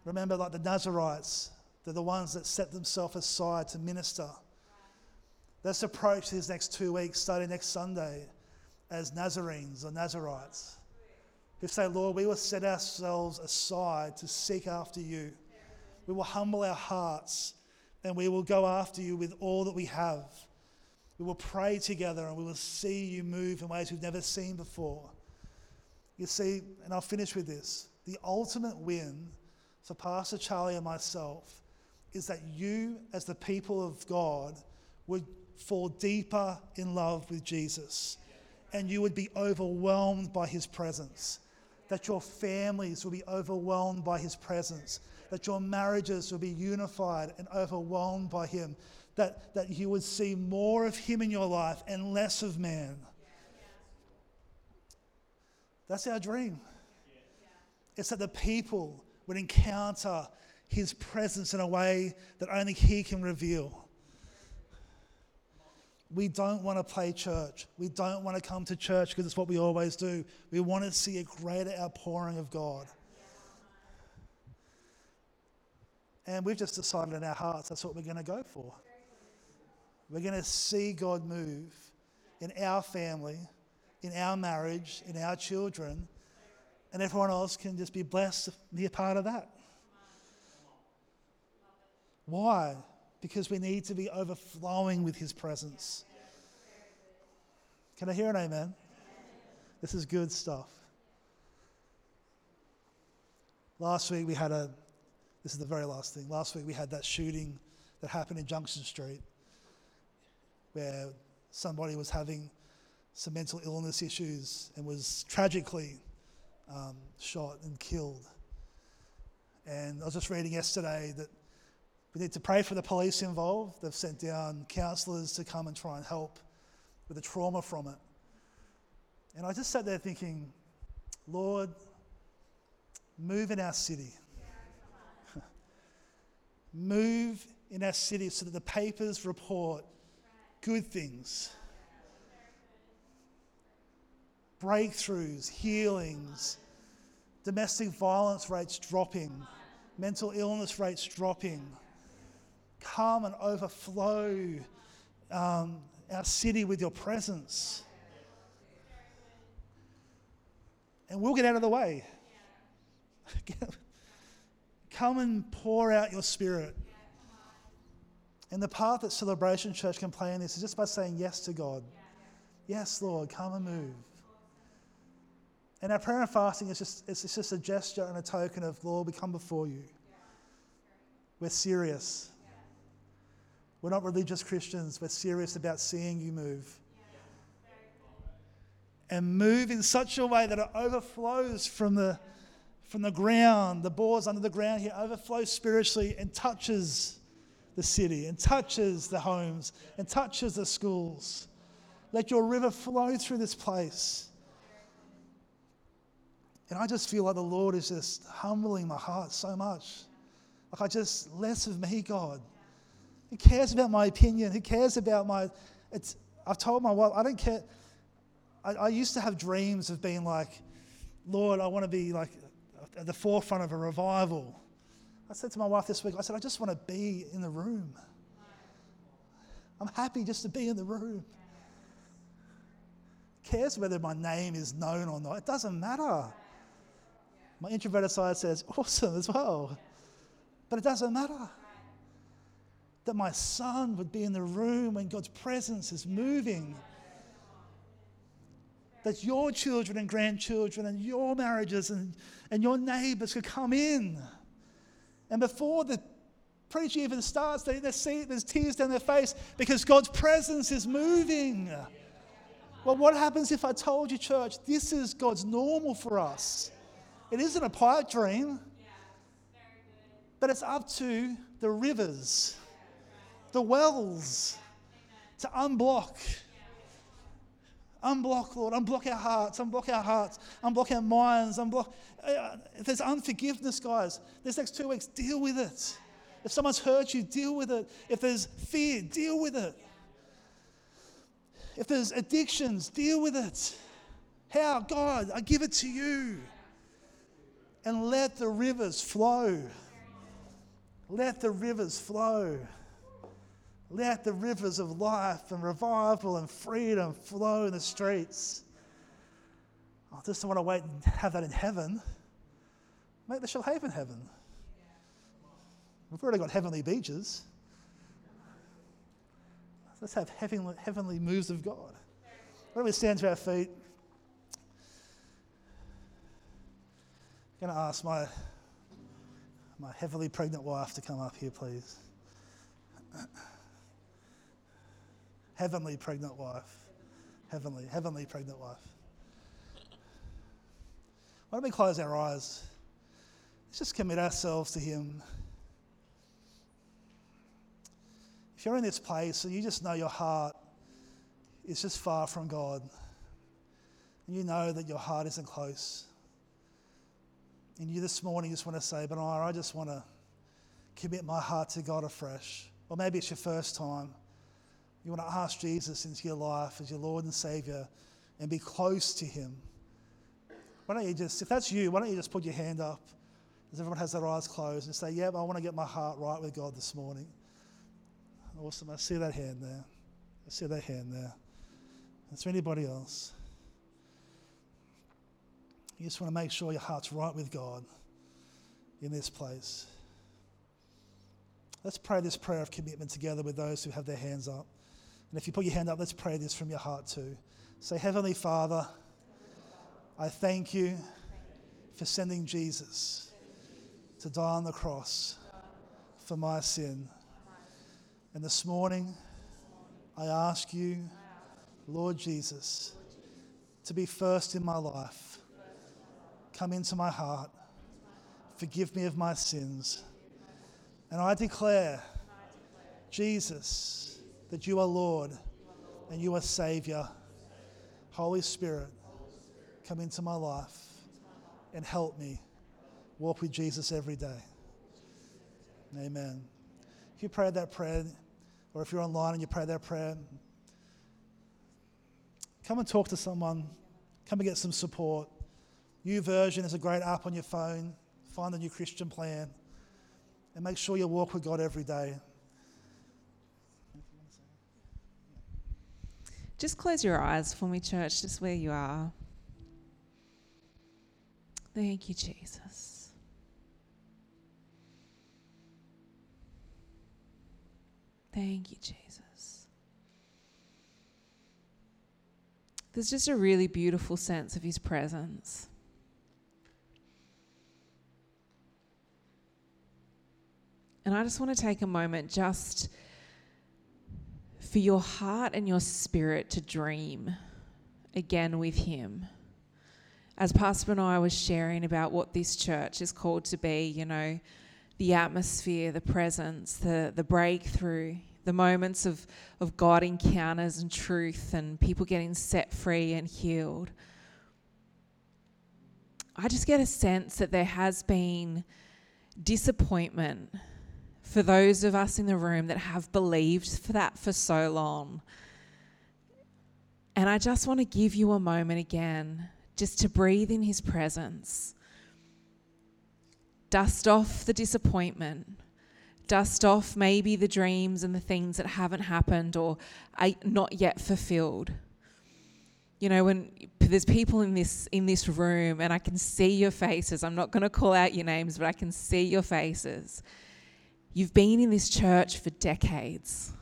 B: Remember, like the Nazarites, they're the ones that set themselves aside to minister. Let's approach these next two weeks, starting next Sunday, as Nazarenes or Nazarites who say, Lord, we will set ourselves aside to seek after you. We will humble our hearts and we will go after you with all that we have. We will pray together and we will see you move in ways we've never seen before. You see, and I'll finish with this the ultimate win for Pastor Charlie and myself is that you, as the people of God, would fall deeper in love with Jesus and you would be overwhelmed by his presence. that your families will be overwhelmed by His presence, that your marriages will be unified and overwhelmed by Him, that, that you would see more of Him in your life and less of man. That's our dream. It's that the people would encounter His presence in a way that only He can reveal. We don't want to play church. We don't want to come to church because it's what we always do. We want to see a greater outpouring of God. And we've just decided in our hearts that's what we're going to go for. We're going to see God move in our family, in our marriage, in our children, and everyone else can just be blessed to be a part of that. Why? Because we need to be overflowing with His presence. Can I hear an amen? This is good stuff. Last week we had a, this is the very last thing. Last week we had that shooting that happened in Junction Street where somebody was having some mental illness issues and was tragically um, shot and killed. And I was just reading yesterday that we need to pray for the police involved. They've sent down counsellors to come and try and help with the trauma from it. And I just sat there thinking, Lord, move in our city. move in our city so that the papers report good things breakthroughs, healings, domestic violence rates dropping, mental illness rates dropping. Come and overflow um, our city with your presence. And we'll get out of the way. Come and pour out your spirit. And the part that Celebration Church can play in this is just by saying yes to God. Yes, Lord, come and move. And our prayer and fasting is just, it's just a gesture and a token of, Lord, we come before you. We're serious. We're not religious Christians. We're serious about seeing you move. And move in such a way that it overflows from the, from the ground, the bores under the ground here, overflows spiritually and touches the city, and touches the homes, and touches the schools. Let your river flow through this place. And I just feel like the Lord is just humbling my heart so much. Like I just, less of me, God. Who cares about my opinion? Who cares about my. It's, I've told my wife, I don't care. I, I used to have dreams of being like, Lord, I want to be like at the forefront of a revival. I said to my wife this week, I said, I just want to be in the room. I'm happy just to be in the room. cares whether my name is known or not. It doesn't matter. My introverted side says, awesome as well. But it doesn't matter that my son would be in the room when God's presence is moving. That your children and grandchildren and your marriages and, and your neighbors could come in. And before the preaching even starts, they, they see there's tears down their face because God's presence is moving. Well, what happens if I told you, church, this is God's normal for us? It isn't a pipe dream, but it's up to the rivers the wells to unblock. Unblock, Lord. Unblock our hearts. Unblock our hearts. Unblock our minds. Unblock. Uh, if there's unforgiveness, guys, this next two weeks, deal with it. If someone's hurt you, deal with it. If there's fear, deal with it. If there's addictions, deal with it. How? God, I give it to you. And let the rivers flow. Let the rivers flow. Let the rivers of life and revival and freedom flow in the streets. I just don't want to wait and have that in heaven. Make the Shoalhaven heaven. We've already got heavenly beaches. Let's have heavenly, heavenly moves of God. Why don't we stand to our feet? I'm going to ask my, my heavily pregnant wife to come up here, please heavenly pregnant wife. Heavenly, heavenly pregnant wife. Why don't we close our eyes? Let's just commit ourselves to Him. If you're in this place and you just know your heart is just far from God, and you know that your heart isn't close, and you this morning just want to say, but I just want to commit my heart to God afresh. Or maybe it's your first time. You want to ask Jesus into your life as your Lord and Savior and be close to Him. Why don't you just, if that's you, why don't you just put your hand up as everyone has their eyes closed and say, Yeah, I want to get my heart right with God this morning. Awesome. I see that hand there. I see that hand there. Is there anybody else? You just want to make sure your heart's right with God in this place. Let's pray this prayer of commitment together with those who have their hands up. And if you put your hand up, let's pray this from your heart too. Say, Heavenly Father, I thank you for sending Jesus to die on the cross for my sin. And this morning, I ask you, Lord Jesus, to be first in my life. Come into my heart. Forgive me of my sins. And I declare, Jesus, that you are Lord and you are Savior. Holy Spirit, come into my life and help me walk with Jesus every day. Amen. If you prayed that prayer, or if you're online and you pray that prayer, come and talk to someone. Come and get some support. YouVersion is a great app on your phone. Find the new Christian plan and make sure you walk with God every day.
C: Just close your eyes for me, church, just where you are. Thank you, Jesus. Thank you, Jesus. There's just a really beautiful sense of His presence. And I just want to take a moment just for your heart and your spirit to dream again with Him. As Pastor and I was sharing about what this church is called to be, you know, the atmosphere, the presence, the, the breakthrough, the moments of, of God encounters and truth and people getting set free and healed. I just get a sense that there has been disappointment for those of us in the room that have believed for that for so long. And I just want to give you a moment again just to breathe in his presence. Dust off the disappointment. Dust off maybe the dreams and the things that haven't happened or are not yet fulfilled. You know, when there's people in this in this room and I can see your faces. I'm not going to call out your names, but I can see your faces You've been in this church for decades.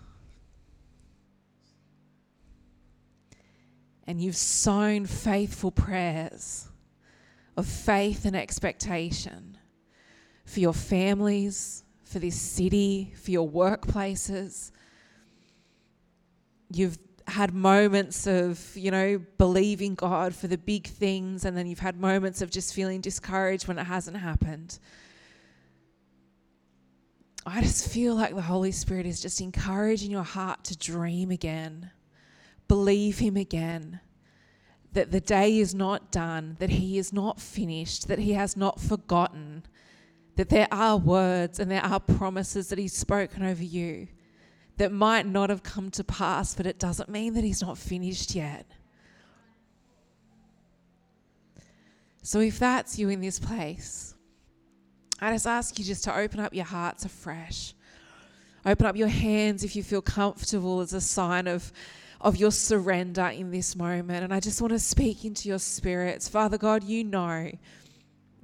C: And you've sown faithful prayers of faith and expectation for your families, for this city, for your workplaces. You've had moments of, you know, believing God for the big things, and then you've had moments of just feeling discouraged when it hasn't happened. I just feel like the Holy Spirit is just encouraging your heart to dream again, believe Him again, that the day is not done, that He is not finished, that He has not forgotten, that there are words and there are promises that He's spoken over you that might not have come to pass, but it doesn't mean that He's not finished yet. So if that's you in this place, I just ask you just to open up your hearts afresh. Open up your hands if you feel comfortable as a sign of, of your surrender in this moment. And I just want to speak into your spirits. Father God, you know.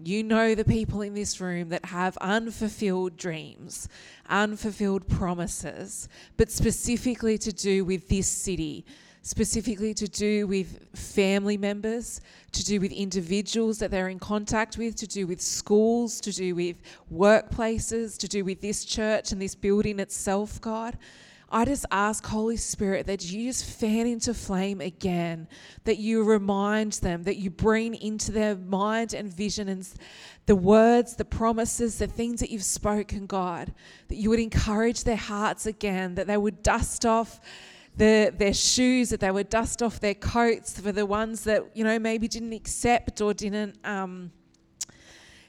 C: You know the people in this room that have unfulfilled dreams, unfulfilled promises, but specifically to do with this city, specifically to do with family members, to do with individuals that they're in contact with, to do with schools, to do with workplaces, to do with this church and this building itself, God. I just ask, Holy Spirit, that you just fan into flame again, that you remind them, that you bring into their mind and vision and the words, the promises, the things that you've spoken, God, that you would encourage their hearts again, that they would dust off the, their shoes, that they would dust off their coats for the ones that, you know, maybe didn't accept or didn't. Um,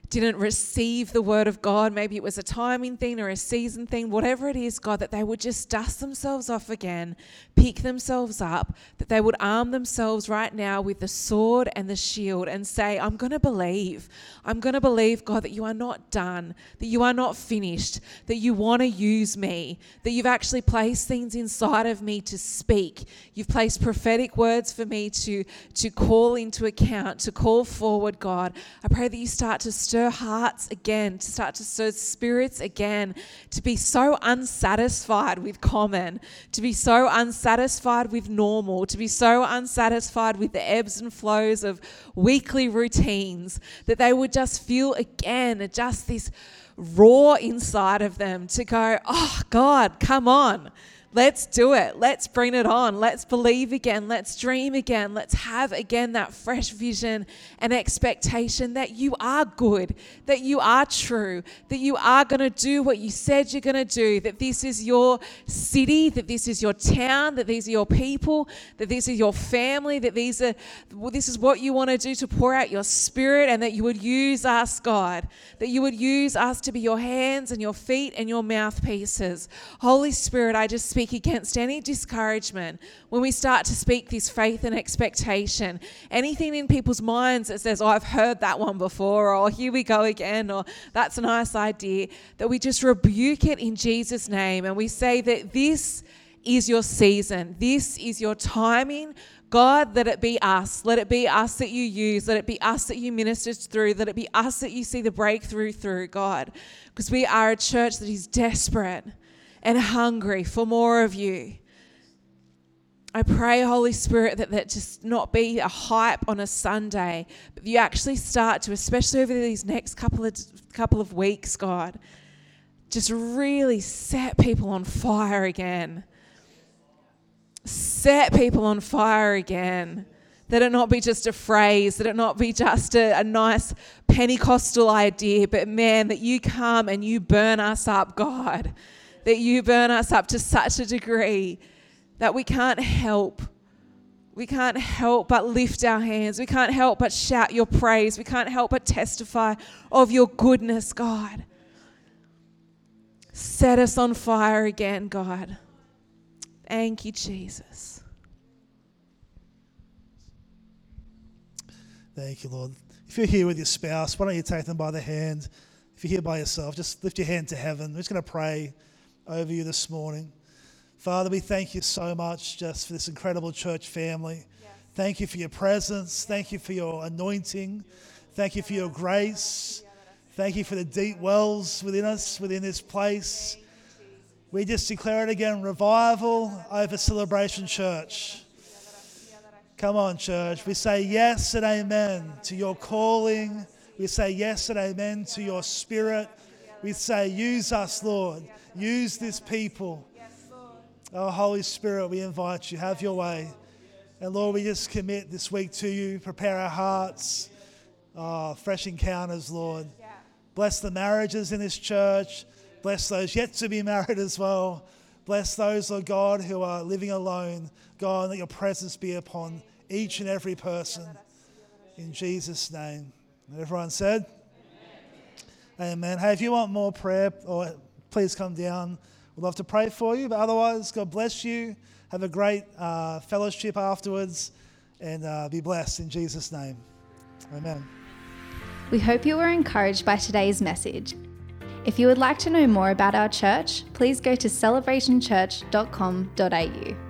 C: didn't receive the word of God. Maybe it was a timing thing or a season thing, whatever it is, God, that they would just dust themselves off again, pick themselves up, that they would arm themselves right now with the sword and the shield and say, I'm going to believe. I'm going to believe, God, that you are not done, that you are not finished, that you want to use me, that you've actually placed things inside of me to speak. You've placed prophetic words for me to, to call into account, to call forward, God. I pray that you start to stir stir hearts again, to start to stir spirits again, to be so unsatisfied with common, to be so unsatisfied with normal, to be so unsatisfied with the ebbs and flows of weekly routines, that they would just feel again just this roar inside of them to go, oh, God, come on. Let's do it. Let's bring it on. Let's believe again. Let's dream again. Let's have again that fresh vision and expectation that you are good, that you are true, that you are going to do what you said you're going to do, that this is your city, that this is your town, that these are your people, that this is your family, that these are this is what you want to do to pour out your spirit and that you would use us, God, that you would use us to be your hands and your feet and your mouthpieces. Holy Spirit, I just speak against any discouragement when we start to speak this faith and expectation. Anything in people's minds that says, Oh, I've heard that one before, or here we go again, or that's a nice idea, that we just rebuke it in Jesus' name and we say that this is your season, this is your timing. God, let it be us. Let it be us that you use. Let it be us that you minister through. Let it be us that you see the breakthrough through, God. Because we are a church that is desperate and hungry for more of you. I pray, Holy Spirit, that that just not be a hype on a Sunday, but you actually start to, especially over these next couple of couple of weeks, God, just really set people on fire again. Set people on fire again. That it not be just a phrase, that it not be just a, a nice Pentecostal idea, but man, that you come and you burn us up, God that you burn us up to such a degree that we can't help. We can't help but lift our hands. We can't help but shout your praise. We can't help but testify of your goodness, God. Set us on fire again, God. Thank you, Jesus.
B: Thank you, Lord. If you're here with your spouse, why don't you take them by the hand? If you're here by yourself, just lift your hand to heaven. We're just going to pray over you this morning. Father, we thank you so much just for this incredible church family. Yes. Thank you for your presence. Thank you for your anointing. Thank you for your grace. Thank you for the deep wells within us, within this place. We just declare it again revival over Celebration Church. Come on, church. We say yes and amen to your calling. We say yes and amen to your spirit. We say, use us, Lord. Use this people. Oh, Holy Spirit, we invite you. Have your way. And Lord, we just commit this week to you. Prepare our hearts. Oh, fresh encounters, Lord. Bless the marriages in this church. Bless those yet to be married as well. Bless those, Lord God, who are living alone. God, let your presence be upon each and every person. In Jesus' name. And everyone said, Amen. Amen. Hey, if you want more prayer or please come down. We'd love to pray for you. But otherwise, God bless you. Have a great uh, fellowship afterwards and uh, be blessed in Jesus' name. Amen.
A: We hope you were encouraged by today's message. If you would like to know more about our church, please go to celebrationchurch.com.au.